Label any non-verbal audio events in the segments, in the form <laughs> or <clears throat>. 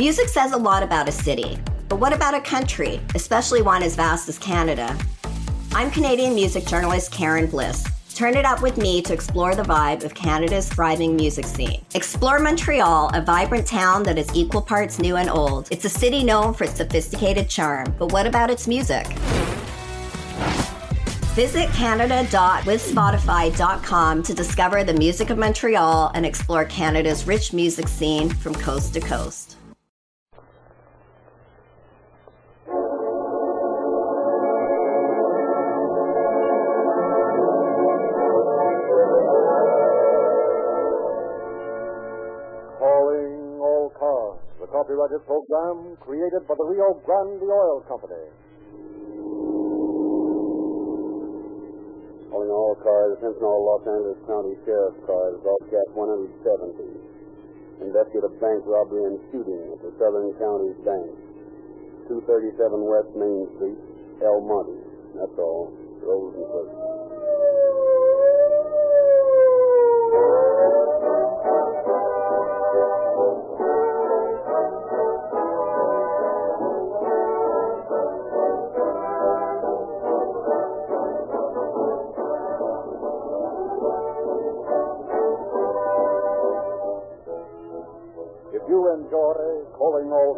Music says a lot about a city, but what about a country, especially one as vast as Canada? I'm Canadian music journalist Karen Bliss. Turn it up with me to explore the vibe of Canada's thriving music scene. Explore Montreal, a vibrant town that is equal parts new and old. It's a city known for its sophisticated charm, but what about its music? Visit canada.withspotify.com to discover the music of Montreal and explore Canada's rich music scene from coast to coast. Program created by the Rio Grande Oil Company. Calling all cars, Sentinel Los Angeles County Sheriff's cars, broadcast 170. Investigate a bank robbery and shooting at the Southern County Bank. 237 West Main Street, El Monte. That's all. Rose and First.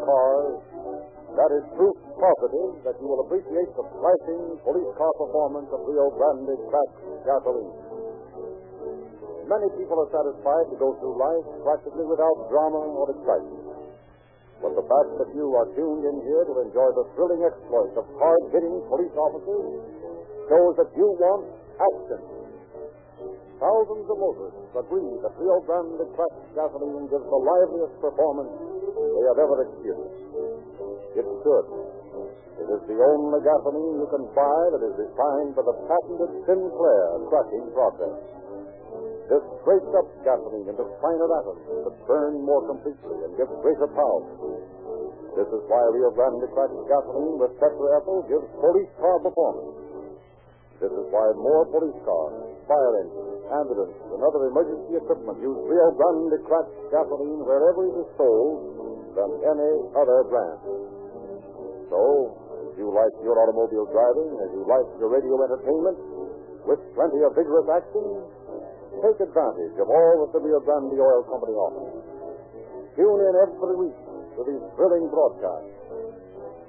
Cars, that is proof positive that you will appreciate the flashing police car performance of Rio Grande cracked gasoline. Many people are satisfied to go through life practically without drama or excitement. But the fact that you are tuned in here to enjoy the thrilling exploits of hard-hitting police officers shows that you want action. Thousands of motorists agree that Rio Grande cracked gasoline gives the liveliest performance they have ever experienced. It's good. It is the only gasoline you can buy that is refined by the patented Sinclair cracking process. This breaks up gasoline into finer atoms that burn more completely and give greater power. This is why Rio Grande cracked gasoline with tetraethyl gives police car performance. This is why more police cars, fire engines, ambulance, and other emergency equipment use Rio Grande cracked gasoline wherever it is sold than any other brand. So, as you like your automobile driving, as you like your radio entertainment, with plenty of vigorous action, take advantage of all that the Rio Grande Oil Company offers. Tune in every week to these thrilling broadcasts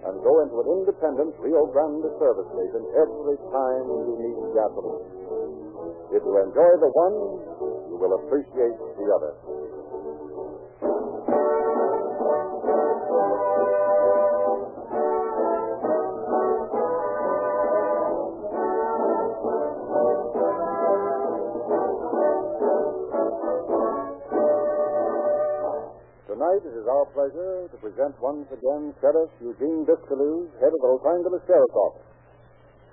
and go into an independent Rio Grande service station every time you need gasoline. If you enjoy the one, you will appreciate the other. Present once again Sheriff Eugene Biscailuz, head of the Los Angeles Sheriff's Office.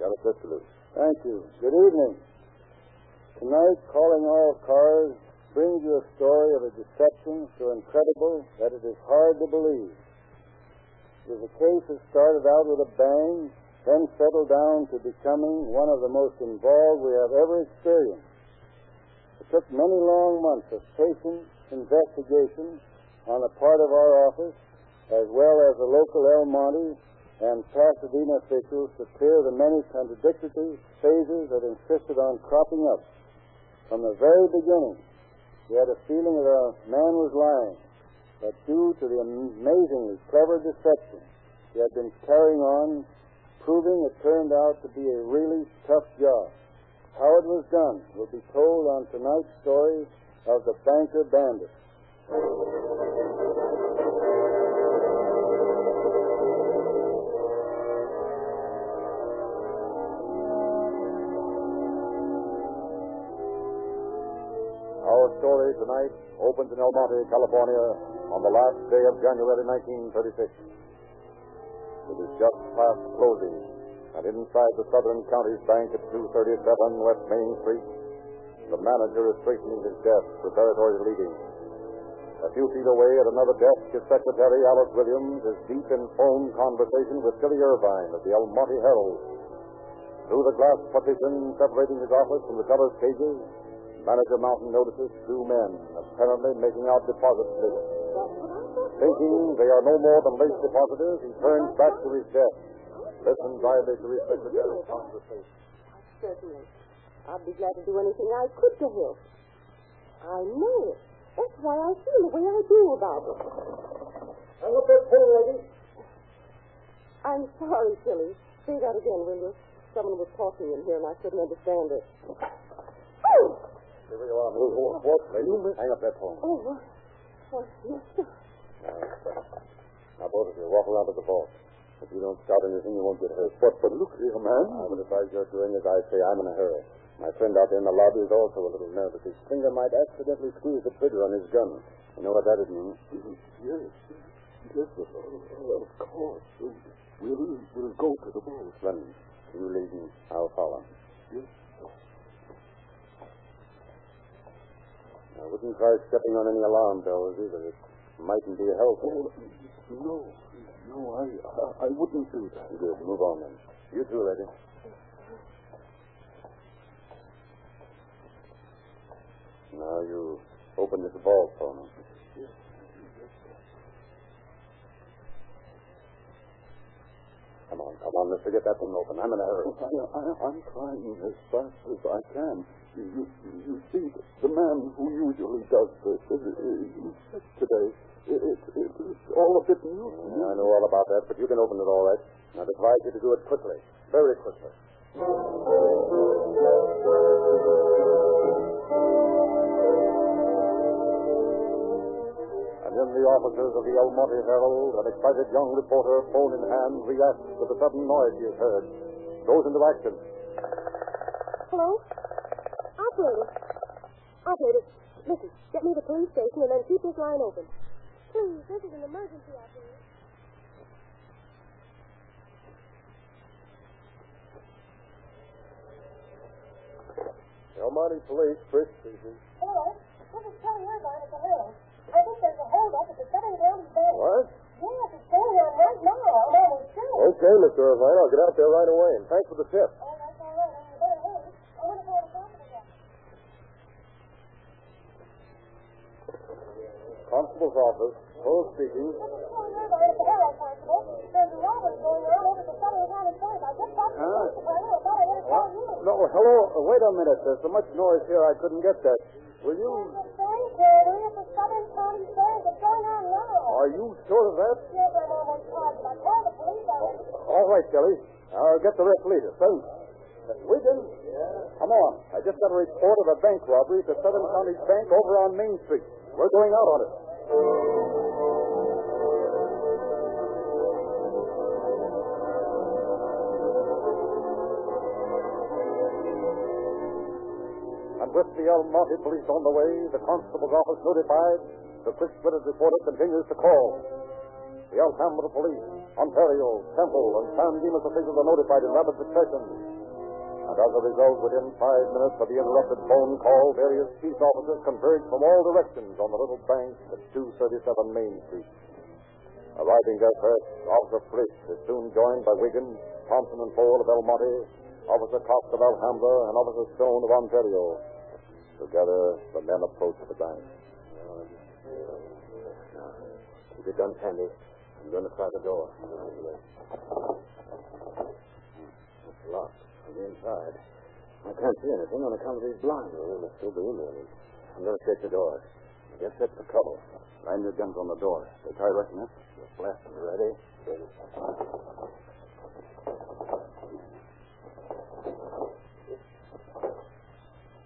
Sheriff Biscailuz. Thank you. Good evening. Tonight, calling all cars brings you a story of a deception so incredible that it is hard to believe. Is a case that started out with a bang, then settled down to becoming one of the most involved we have ever experienced. It took many long months of patient investigation on the part of our office, as well as the local El Monte and Pasadena officials to clear the many contradictory phases that insisted on cropping up. From the very beginning, we had a feeling that our man was lying, but due to the amazingly clever deception he had been carrying on, proving it turned out to be a really tough job. How it was done will be told on tonight's story of the Banker Bandit. Tonight opens in El Monte, California, on the last day of January 1936. It is just past closing, and inside the Southern Counties Bank at 237 West Main Street, the manager is straightening his desk preparatory to leaving. A few feet away at another desk, his secretary, Alice Williams, is deep in phone conversation with Tilly Irvine of the El Monte Herald. Through the glass partition separating his office from the teller's cages, Manager Mountain notices two men apparently making out deposit slips. That's what I thought, Thinking they are no more than late depositors, he turns back to his desk. Listens idly to his secretary's conversation. Certainly. I'd be glad to do anything I could to help. I know it. That's why I feel the way I do about it. Hang up that phone, lady. I'm sorry, Silly. Say that again, will you? Someone was talking in here and I couldn't understand it. Oh! Here you are, Miss What, what, lady? Hang up that phone. Oh, well, well, yes, sir. Now, now, both of you, walk around to the vault. If you don't start anything, you won't get hurt. But, but look here, man. Uh, I would advise your doing as I say. I'm in a hurry. My friend out there in the lobby is also a little nervous. His finger might accidentally squeeze the trigger on his gun. You know what that would mean? <clears throat> Yes. Yes, of, oh, of course. We'll, we'll go to the vault. Splendid. You lead me. I'll follow. Yes. Wouldn't try stepping on any alarm bells either. It mightn't be helpful. Oh, no. No, I, I, I wouldn't do that. Good. Move on then. You too, lady. Now you open this vault for me. Come on, come on, mister. Get that thing open. I'm in a hurry. I, I, I'm trying as fast as I can. You, you see, the man who usually does this, uh, he's sick today. It, it, it's all a bit new. to me. I know all about that, but you can open it all right. I'd advise you to do it quickly. Very quickly. And then the officers of the El Monte Herald, an excited young reporter, phone in hand, reacts to the sudden noise he has heard. Goes into action. Hello? Operator. Operator, listen, get me the police station and then keep this line open. Please, this is an emergency, operator. El Monte Police, Chris speaking. Hello, this is Kelly Irvine at the Herald. I think there's a holdup at the Southern County Bank. What? Yes, it's going on right now. I'm almost sure. Okay, Mr. Irvine. I'll get out there right away, and thanks for the tip. Oh, that's all right. You better hurry. I want to go on the property yet. Constable's office. Full speaking. This is Kelly Irvine at the Herald, Constable. There's a robbery going on over at the Southern County Bank. I just got to the Huh? police department. I thought I better call you. No, hello. Wait a minute. There's so much noise here I couldn't get that. Will you? There's a bank robbery at the Southern County Bank. It's going on now. Are you sure of that? Yes, I'm almost positive. I called the police. All right, Kelly. I'll get the rest later. Thanks. Wigan? Come on. I just got a report of a bank robbery at the Southern County Bank over on Main Street. We're going out on it. And with the El Monte police on the way, the constable's office notified, the Chris Splitters reporter continues to call. The Alhambra police, Ontario, Temple, and San Dimas officials are notified in rapid succession. As a result, within five minutes of the interrupted phone call, various peace officers converged from all directions on the little bank at 237 Main Street. Arriving there first, Officer Frisch is soon joined by Wiggins, Thompson and Ford of El Monte, Officer Cox of Alhambra, and Officer Stone of Ontario. Together, the men approach the bank. Keep your guns handy. I'm going to try the door. It's locked from the inside. I can't see anything on account of these blinds. Well, still be in there. I'm going to shake the door. Get set for trouble. Line your guns on the door. They try rushing us. Just blast. Ready? Ready.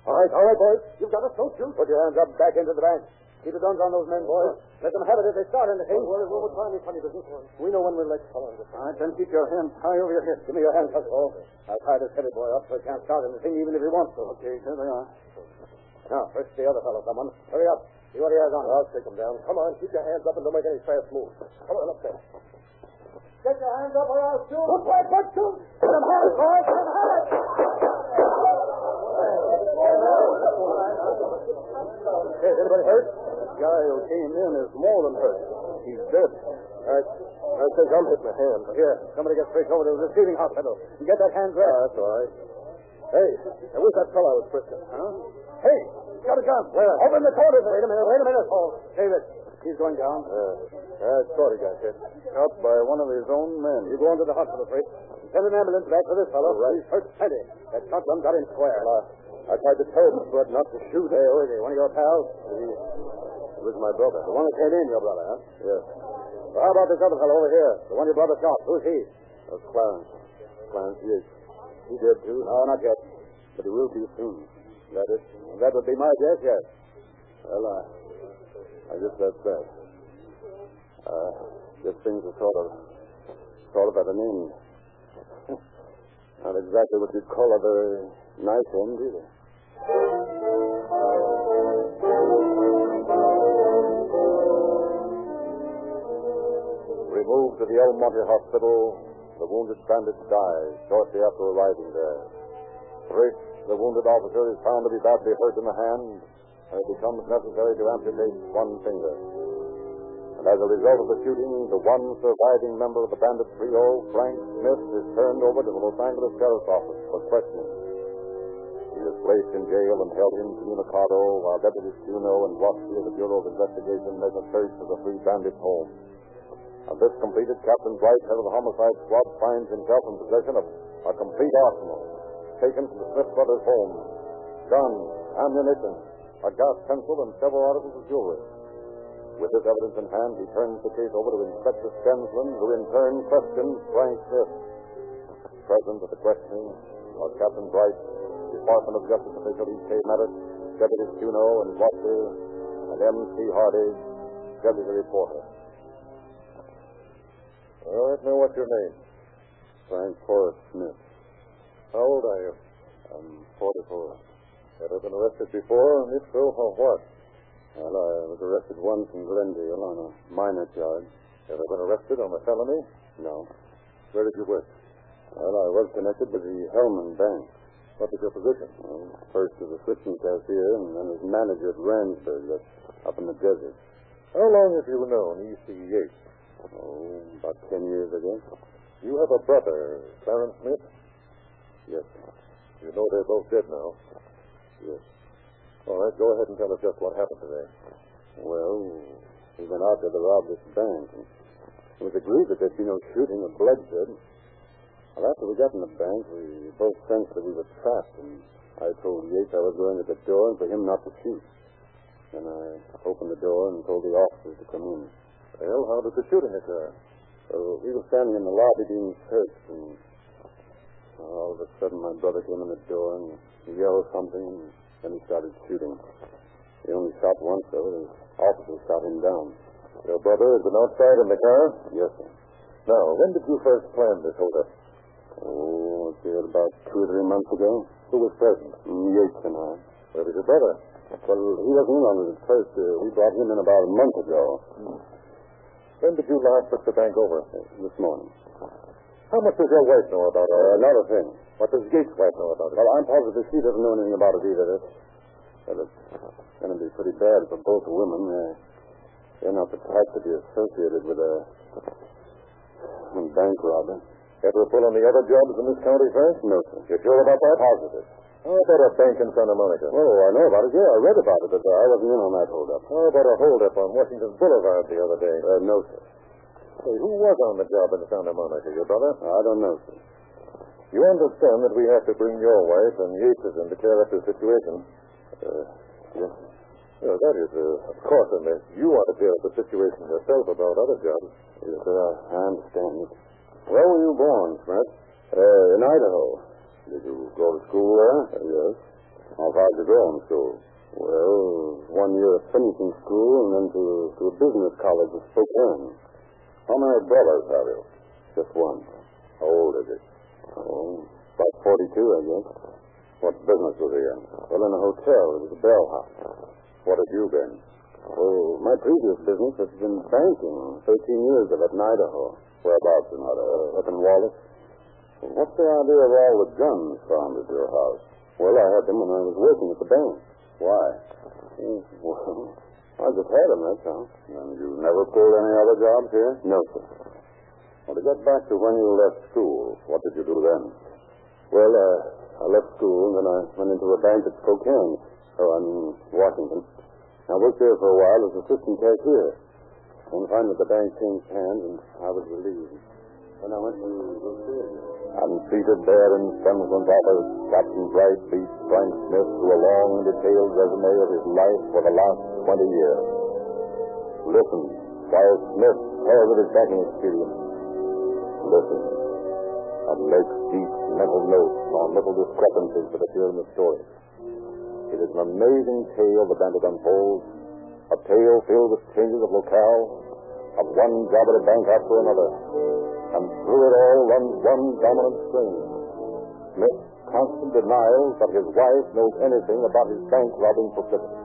All right, all right, boys. You've got us, don't you? Put your hands up back into the bank. Keep the guns on those men, boys. Let them have it if they start anything. Don't worry, we'll try any funny business. We know when we'll let come on. All right, then keep your hands high over your head. Give me your hands, Hustle. Oh. I'll tie this heavy boy up so he can't start anything, even if he wants to. Okay, here they are. Now, first the other fellow, someone. Hurry up. See what he has on. I'll take him down. Come on, keep your hands up and don't make any fast moves. Come on, up there. Get your hands up or I'll shoot. Look right, but shoot. Get him boys. Get him is anybody hurt? The guy who came in is more than hurt. He's dead. I think I'm hit in the hand. Here, somebody get straight over to the receiving hospital. You get that hand dressed. Yeah, that's all right. Hey, I wish that fellow was frisked? Huh? Hey, he's got a gun. Where? Over in the corner. Wait a minute, wait a minute. Oh, David, He's going down. Uh, uh that's Shorty guy, Ted. Shot by one of his own men. You go on to the hospital, Fritz. Send an ambulance back for this fellow. Right. He's hurt plenty. That shotgun got him square. I tried to tell him, but not to shoot. Hey, who is he? One of your pals? It was my brother. The one that came in, your brother, huh? Yes. Well, how about this other fellow over here? The one your brother shot. Who's he? Uh, Clarence. Clarence Yates. He did, too. No, not yet. But he will be soon. That is, that would be my guess, yes. Well, I, I guess that's that. Uh, guess things are sort of, sort of at an end. <laughs> Not exactly what you'd call a very nice end, either. Removed to the El Monte Hospital, the wounded bandit dies shortly after arriving there. First, the wounded officer is found to be badly hurt in the hand, and it becomes necessary to amputate one finger. And as a result of the shooting, the one surviving member of the bandit trio, Frank Smith, is turned over to the Los Angeles Sheriff's Office for questioning. He is placed in jail and held incommunicado while Deputies Juno and Watsky of the Bureau of Investigation make a search of the three bandits' home. And this completed, Captain Bright, head of the homicide squad, finds himself in possession of a complete arsenal taken from the Smith brothers' home. Guns, ammunition, a gas pencil, and several articles of jewelry. With this evidence in hand, he turns the case over to Inspector Stensland, who in turn questions Frank Smith. Present at the questioning are Captain Bright, Department of Justice official E.K. Maddox, Deputy Juno and Watcher, and M.C. Hardy, deputy reporter. Well, let me know what's your name. Frank Forrest Smith. How old are you? I'm 44. Ever been arrested before? If so, for what? Well, I was arrested once in Glendale on a minor charge. Ever been arrested on a felony? No. Where did you work? Well, I was connected with the Hellman Bank. What was your position? Well, first as assistant cashier and then as manager at Randsburg, that's up in the desert. How long have you known E.C. Yates? Oh, about ten years ago. You have a brother, Clarence Smith? Yes. You know they're both dead now. Yes. All right, go ahead and tell us just what happened today. Well, we went out there to rob this bank. And it was agreed that there'd be no shooting or bloodshed. Well, after we got in the bank, we both sensed that we were trapped, and I told Yates I was going to the door and for him not to shoot. Then I opened the door and told the officers to come in. Well, how did the shooting occur? So we were standing in the lobby being searched, and all of a sudden my brother came in the door and he yelled something, and then he started shooting. He only shot once, though. And the officer shot him down. Your brother has been outside in the car? Yes, sir. Now, when did you first plan this holdup? Oh, about two or three months ago. Who was present? Yates and I. Where was your brother? Well, he wasn't in on it at first. Uh, we brought him in about a month ago. When did you last look the bank over? Uh, this morning. How much does your wife know about it? Uh, another thing. What does Yates' wife know about it? Well, I'm positive she doesn't know anything about it either. Well, it's going to be pretty bad for both women. They're, they're not the type to be associated with a, a bank robber. Ever pull any other jobs in this county, Frank? No, sir. You sure about that? Positive. How about a bank in Santa Monica? Oh, I know about it. Yeah, I read about it, but uh, I wasn't in on that holdup. How about a holdup on Washington Boulevard the other day? Uh, no, sir. Say, who was on the job in Santa Monica? Your brother? I don't know, sir. You understand that we have to bring your wife and Yates in to clear up the situation? Uh, yes. Well, that is, uh, of course, unless you want to clear up the situation yourself about other jobs. Yes, sir. I, I understand. Where were you born, Smith? Uh, in Idaho. Did you go to school there? Uh, yes. How far did you go in school? Well, one year of finishing school and then to, to a business college at Spokane. How many brothers have you? Just one. How old is he? Oh, about 42, I guess. What business was he in? Well, in a hotel. It was a bellhop. What have you been? Oh, my previous business has been banking. 13 years of it in Idaho. Whereabouts in Idaho? Up in Wallace. What's the idea of all the guns found at your house? Well, I had them when I was working at the bank. Why? Oh, well, <laughs> I just had them, that's all. And you never pulled any other jobs here? No, sir. Well, to get back to when you left school, what did you do then? Well, uh, I left school and then I went into a bank at Spokane. Oh, I mean, Washington. I worked there for a while as assistant cashier. When finally the bank changed hands, and I was relieved. When I went to. And seated there in Stensland's office, Captain Bright beat Frank Smith through a long, detailed resume of his life for the last 20 years. Listen while Smith tells of his banking experience. Listen and make deep mental notes on little discrepancies that appear in the story. It is an amazing tale the bandit unfolds, a tale filled with changes of locale, of one job at a bank after another. And through it all runs one dominant string. Smith's constant denial that his wife knows anything about his bank robbing proclivity.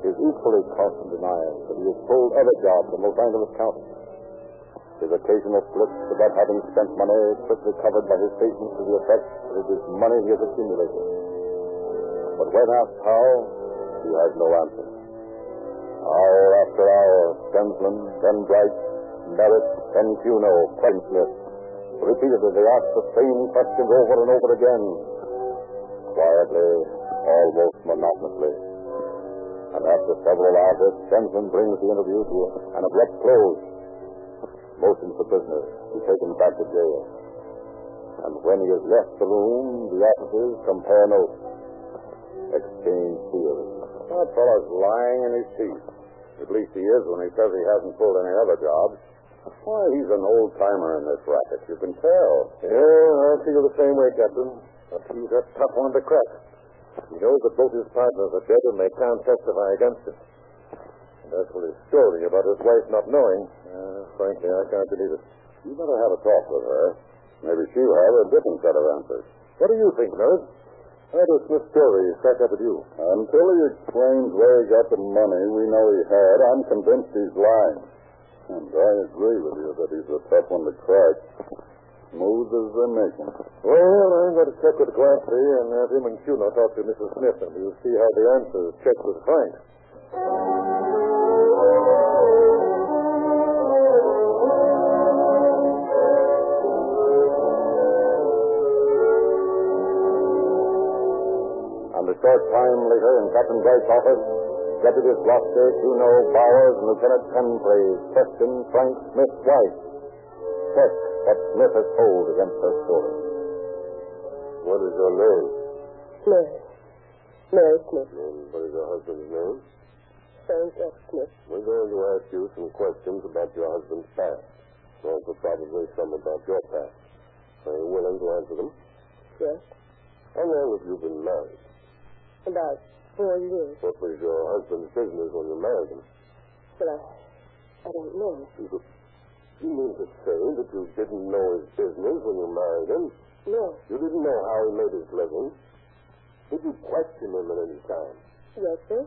His equally constant denial that he has pulled other jobs in Los Angeles County. His occasional slips about having spent money quickly covered by his statements to the effect that it is money he has accumulated. But when asked how, he has no answer. Hour after hour, Stensland, then Bright, Merritt, Cuno, Clem Smith, repeatedly they ask the same questions over and over again. Quietly, almost monotonously. And after several hours, Stensland brings the interview to an abrupt close. Motions the prisoner to be him back to jail. And when he has left the room, the officers compare notes, exchange theories. That fellow's lying in his teeth. At least he is when he says he hasn't pulled any other jobs. Why, he's an old timer in this racket. You can tell. Yeah, I feel the same way, Captain. But he's a tough one to crack. He knows that both his partners are dead and they can't testify against him. And as for his story about his wife not knowing, uh, frankly, I can't believe it. You better have a talk with her. Maybe she'll have a different set of answers. What do you think, Nurse? How does Smith's story stack up with you? Until he explains where he got the money we know he had, I'm convinced he's lying. And I agree with you that he's a tough one to crack. Smooth as they make him. Well, I'm going to check with Glancy and have him and Cuno talk to Mrs. Smith, and we'll see how the answers check with Frank. And a short time later, in Captain Bright's office, Deputies Gloucester, Juno, Bowers, and Lieutenant Penfrey question Frank Smith's wife. Check what Smith has told against her story. What is your name? Mary. Mary Smith. And what is your husband's name? Frank F. Smith. We're going to ask you some questions about your husband's past. Also, probably some about your past. Are you willing to answer them? Yes. How long have you been married? About What was your husband's business when you married him? But I, I don't know. You, you mean to say that you didn't know his business when you married him? No. You didn't know how he made his living? Did you question him at any time? Yes, sir.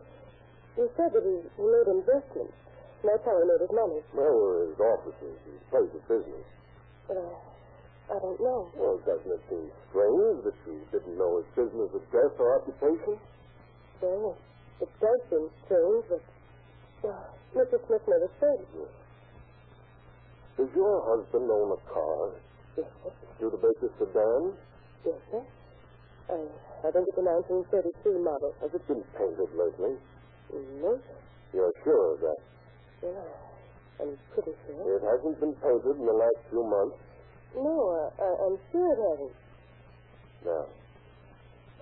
He said that he, made investments. That's how he made his money. Where were his offices, his place of business? But I, I don't know. Well, doesn't it seem strange that you didn't know his business address or occupation? It does seem strange, but uh, Mr. Smith never said. Does your husband own a car? Yes, sir. Studebaker sedan? Yes, sir. I, I think it's a 1933 model. Has it been painted lately? No, sir. You're sure of that? I, I'm pretty sure. It hasn't been painted in the last few months. No, I, I'm sure it hasn't. Now,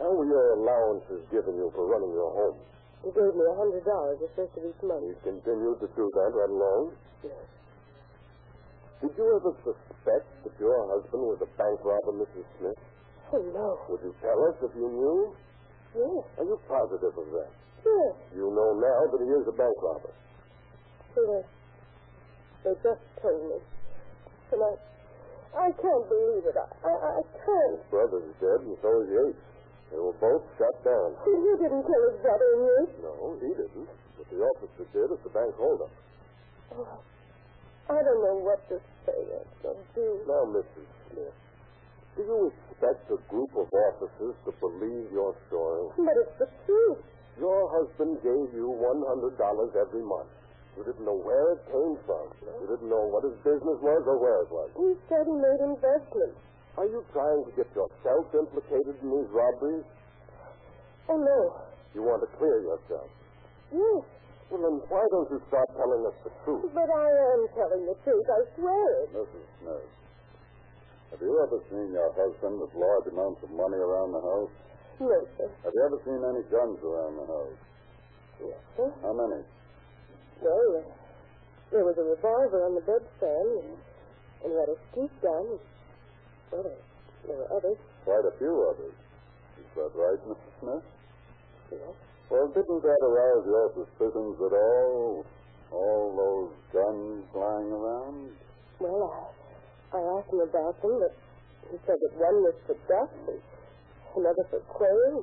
how were your allowances given you for running your home? He gave me a hundred dollars the first of each month. You continued to do that right along? Yes. Did you ever suspect that your husband was a bank robber, Mrs. Smith? Oh, no. Would you tell us if you knew? Yes. Are you positive of that? Yes. You know now that he is a bank robber. So they, they just told me. And I, I can't believe it. I, I, I can't. His brother's dead, and so is Yates. They were both shot down. You didn't kill his brother, and you? No, he didn't. But the officer did at the bank holdup. Oh, I don't know what to say. I don't do. Now, Mrs. Smith, do you expect a group of officers to believe your story? But it's the truth. Your husband gave you $100 every month. You didn't know where it came from. You didn't know what his business was or where it was. He said he made investments. Are you trying to get yourself implicated in these robberies? Oh, no. You want to clear yourself. Yes. Well, then why don't you start telling us the truth? But I am telling the truth. I swear it. Mrs. Smith, have you ever seen your husband with large amounts of money around the house? No, sir. Have you ever seen any guns around the house? Yes, sir. How many? Well, uh, there was a revolver on the bedstand, and, and he had a skeet gun. Well, there, there were others. Quite a few others. Is that right, Mrs. Smith? Yes. Well, didn't that arouse your suspicions at all? All those guns lying around? Well, I, I asked him about them, but he said that one was for duck and another for quail.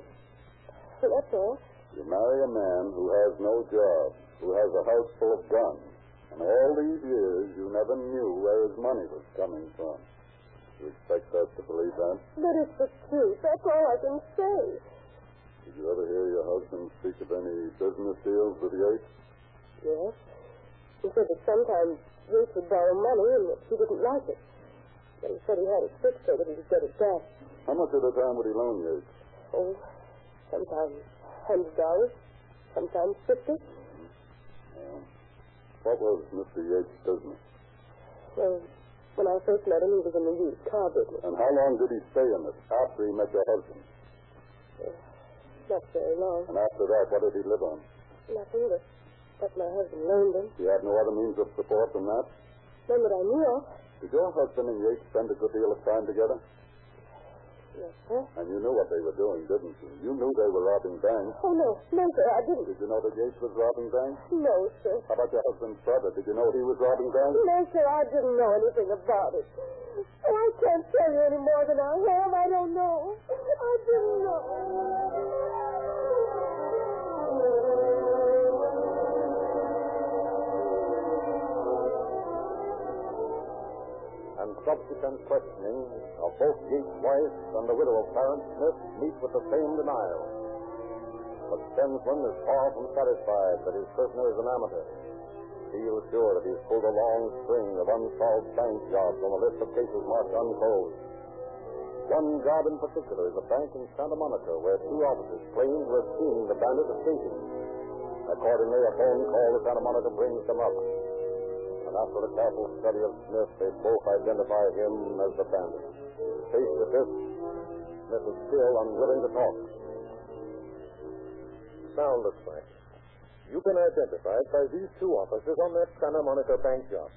So that's all. You marry a man who has no job, who has a house full of guns, and all these years you never knew where his money was coming from. You expect us to believe that? But it's the truth. That's all I can say. Did you ever hear your husband speak of any business deals with Yates? Yes. He said that sometimes Yates would borrow money and that he didn't like it. But he said he had it fixed so that he could get it back. How much at a time would he loan Yates? Oh, sometimes hundred dollars, sometimes fifty. Mm-hmm. Yeah. What was Mr. Yates' business? Well, when I first met him, he was in the used car business. And how long did he stay in it after he met your husband? Uh, not very long. And after that, what did he live on? Nothing but what my husband loaned him. He had no other means of support than that? None that I knew of. Did your husband and Yates spend a good deal of time together? Yes, sir. And you knew what they were doing, didn't you? You knew they were robbing banks. Oh, no. No, sir, I didn't. Did you know that Yates was robbing banks? No, sir. How about your husband's brother? Did you know he was robbing banks? No, sir, I didn't know anything about it. And I can't tell you any more than I have. I don't know. I didn't know. Subsequent questioning of both Yates' wife and the widow of Clarence Smith meet with the same denial. But Stensland is far from satisfied that his prisoner is an amateur. He is sure that he's pulled a long string of unsolved bank jobs on the list of cases marked unclosed. One job in particular is a bank in Santa Monica where two officers claim to have seen the bandit escaping. Accordingly, a phone call to Santa Monica brings them up. After a careful study of Smith, they both identify him as the bandit. Faced with this, Smith is still unwilling to talk. Now, Frank. You've been identified by these two officers on that Santa Monica bank job.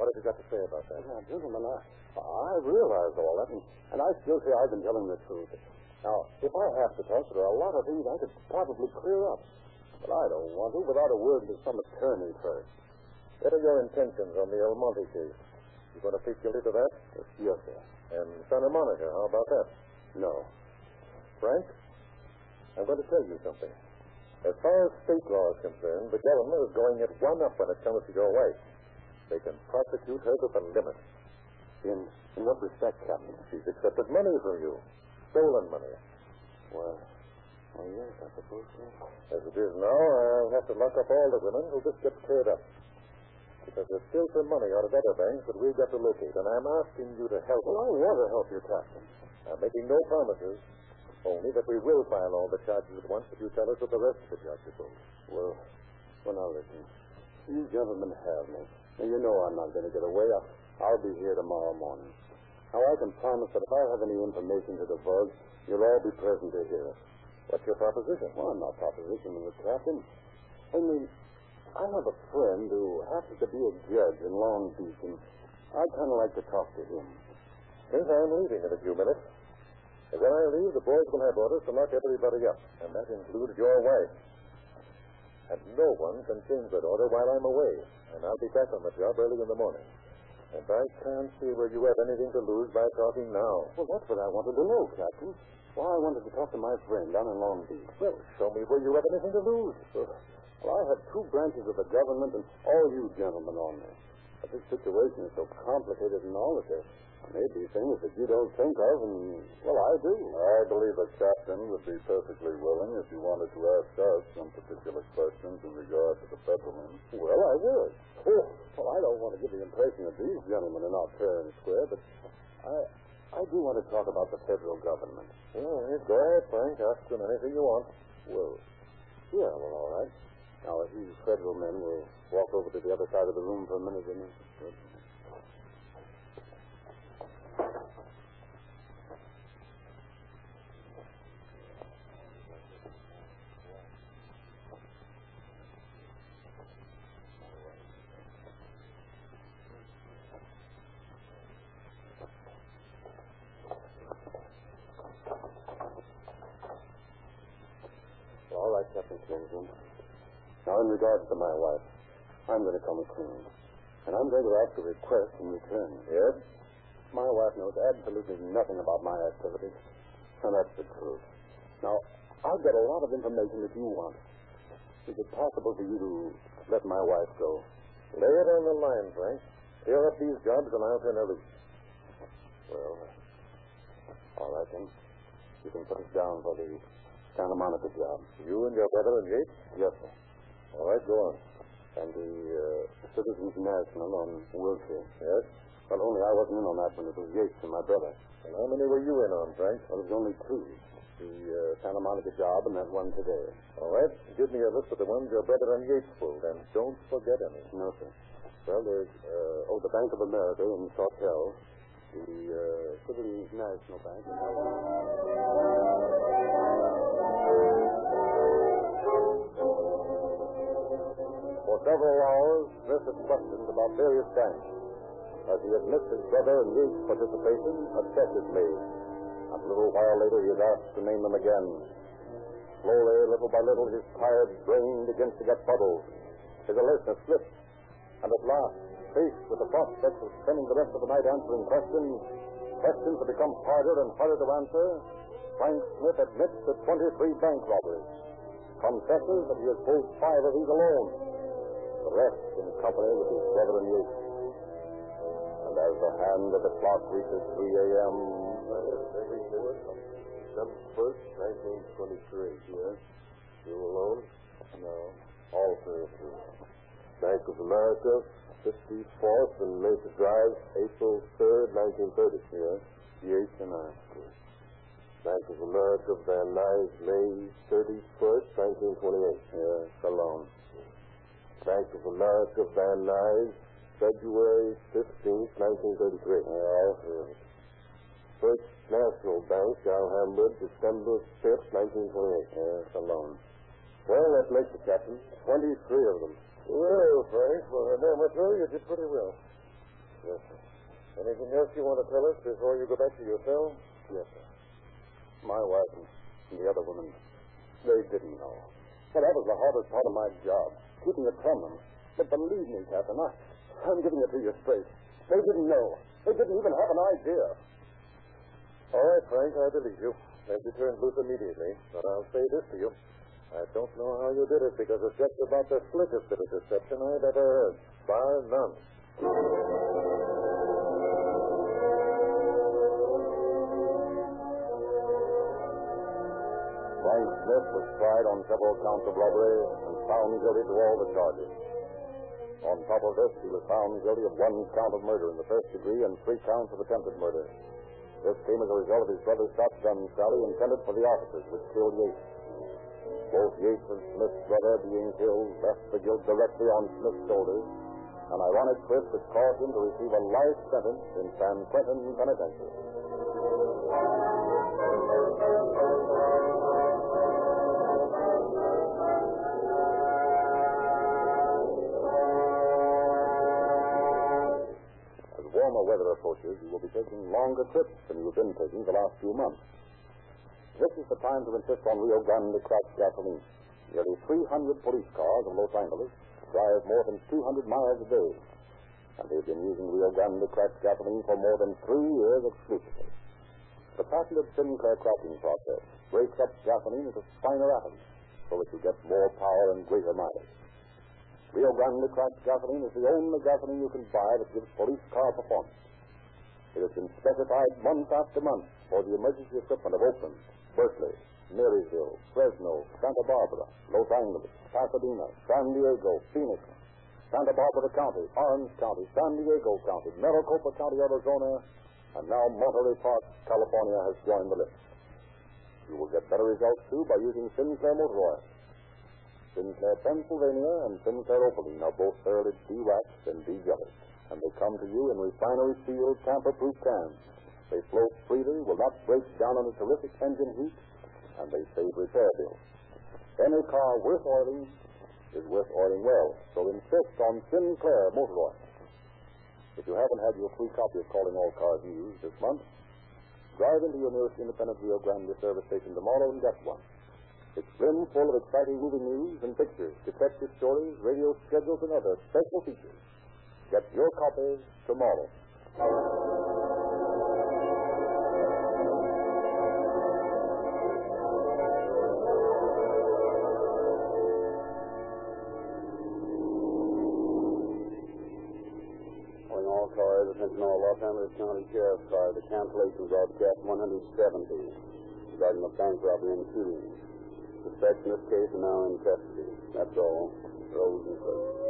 What have you got to say about that? Now, gentlemen, I, I realize all that, and, and I still say I've been telling the truth. Now, if I have to talk, there are a lot of things I could probably clear up. But I don't want to without a word with some attorney first. What are your intentions on the El Monte case? You going to plead guilty to that? Yes, sir. And Santa Monica, how about that? No. Frank, I'm going to tell you something. As far as state law is concerned, the government is going at one up when it comes to your wife. They can prosecute her to the limit. In, in what respect, Captain? She's accepted money from you. Stolen money. Well, well, yes, I suppose so. As it is now, I'll have to lock up all the women who just get cleared up. Because there's still some money out of other banks that we've got to locate, and I'm asking you to help Well, I us. want to help you, Captain. I'm making no promises, only that we will file all the charges at once if you tell us what the rest of the charges are. Well, well, now listen. You gentlemen have me. Now, you know I'm not going to get away. I'll, I'll be here tomorrow morning. Now, I can promise that if I have any information to divulge, you'll all be present to hear it. What's your proposition? Well, I'm not propositioning it, Captain. Only, I have a friend who happens to be a judge in Long Beach, and I'd kind of like to talk to him. Since I'm leaving in a few minutes, and when I leave, the boys will have orders to lock everybody up, and that includes your wife. And no one can change that order while I'm away, and I'll be back on the job early in the morning. And I can't see where you have anything to lose by talking now. Well, that's what I wanted to know, Captain. Why I wanted to talk to my friend down in Long Beach. Well, show me where you have anything to lose. Well, I have two branches of the government and all you gentlemen on me. But this situation is so complicated and all that there may be things that you don't think of, and, well, I do. I believe the captain would be perfectly willing if you wanted to ask us some particular questions in regard to the Federalmen. Well, I would. Oh, well, I don't want to give the impression that these gentlemen are not fair and square, but I, I do want to talk about the federal government. Right, go ahead, Frank. Ask them anything you want. Well, yeah, well, all right. Now, these federal men will walk over to the other side of the room for a minute, then. All right, Captain Kingsland. Now, in regards to my wife, I'm going to come clean. And I'm going to ask a request in return. Yes? My wife knows absolutely nothing about my activities. And that's the truth. Now, I've got a lot of information that you want. Is it possible for you to let my wife go? Lay it on the line, Frank. Clear up these jobs and I'll turn her loose. Well, all right then. You can put us down for the Santa Monica job. You and your brother and Yates? Yes, sir. All right, go on. And the uh, Citizens National on Wilshire. Yes? Well, only I wasn't in on that one. It was Yates and my brother. And how many were you in on, Frank? Well, it was only two. The uh, Santa Monica job and that one today. All right. Give me a list of the ones your brother and Yates pulled, and don't forget any. No, sir. Well, there's, uh, oh, the Bank of America in Sawtelle. The uh, Citizens National Bank several hours, Smith had questioned about various banks. As he had missed his brother and Yates' participation, a check is made. A little while later, he is asked to name them again. Slowly, little by little, his tired brain begins to get fuddled. His alertness slips. And at last, faced with the prospect of spending the rest of the night answering questions, questions that become harder and harder to answer, Frank Smith admits to 23 bank robberies, confesses that he has pulled five of these alone, the rest in company with his and Yates. And as the hand of the clock reaches 3 a.m., December 1st, 1923. Yes. You alone? no, all three. Bank of America, 54th and Mesa Drive, April 3rd, 1930. Yes. Yates and I. Bank of America, Van Nuys, May 31st, 1928. Yes, alone. Bank of America, Van Nuys, February 15th, 1933. Yeah, all three. First National Bank, Alhambra, December 5th, 1928. Yes, uh, alone. Well, that makes it, Captain. 23 of them. Well, Frank, for a amateur, you did pretty well. Yes, sir. Anything else you want to tell us before you go back to your cell? Yes, sir. My wife and the other woman, they didn't know. Well, that was the hardest part of my job, keeping it from them. But believe me, Captain, I, I'm giving it to you straight. They didn't know. They didn't even have an idea. All right, Frank, I believe you. They'll be turned loose immediately. But I'll say this to you. I don't know how you did it because it's just about the slickest bit of deception I've ever heard. Bar none. Frank Smith was tried on several counts of robbery found guilty to all the charges. On top of this, he was found guilty of one count of murder in the first degree and three counts of attempted murder. This came as a result of his brother's shotgun sally intended for the officers which killed Yates. Both Yates and Smith's brother being killed left the guilt directly on Smith's shoulders, an ironic twist that caused him to receive a life sentence in San Quentin Penitentiary. Approaches, you will be taking longer trips than you've been taking the last few months. This is the time to insist on Rio Grande cracked gasoline. Nearly 300 police cars in Los Angeles drive more than 200 miles a day. And they've been using Rio Grande cracked gasoline for more than three years exclusively. The patented Sinclair cracking process breaks up gasoline into finer atoms so that you get more power and greater mileage. Rio Grande cracked gasoline is the only gasoline you can buy that gives police car performance. It has been specified month after month for the emergency equipment of Oakland, Berkeley, Marysville, Fresno, Santa Barbara, Los Angeles, Pasadena, San Diego, Phoenix, Santa Barbara County, Orange County, San Diego County, Maricopa County, Arizona, and now Monterey Park, California has joined the list. You will get better results, too, by using Sinclair Motor Oil. Sinclair, Pennsylvania, and Sinclair Opaline are both thoroughly de-waxed and de-jellied, and they come to you in refinery-sealed, tamper-proof cans. They flow freely, will not break down under terrific engine heat, and they save repair bills. Any car worth oiling is worth oiling well, so insist on Sinclair motor oil. If you haven't had your free copy of Calling All Cars News this month, drive into your nearest independent Rio Grande service station tomorrow and get one. It's brim full of exciting movie news and pictures, detective stories, radio schedules, and other special features. Get your copy tomorrow. Cars, attention all Los Angeles County Sheriff's cars. The cancellation broadcast 170 regarding a bank robbery and shooting. Suspects in this case are now in custody. That's all. Rose and Cook.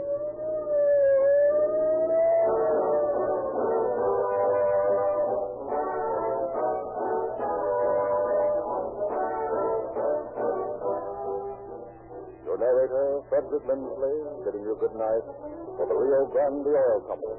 Lindsley, bidding you good night for the Rio Grande Oil Company.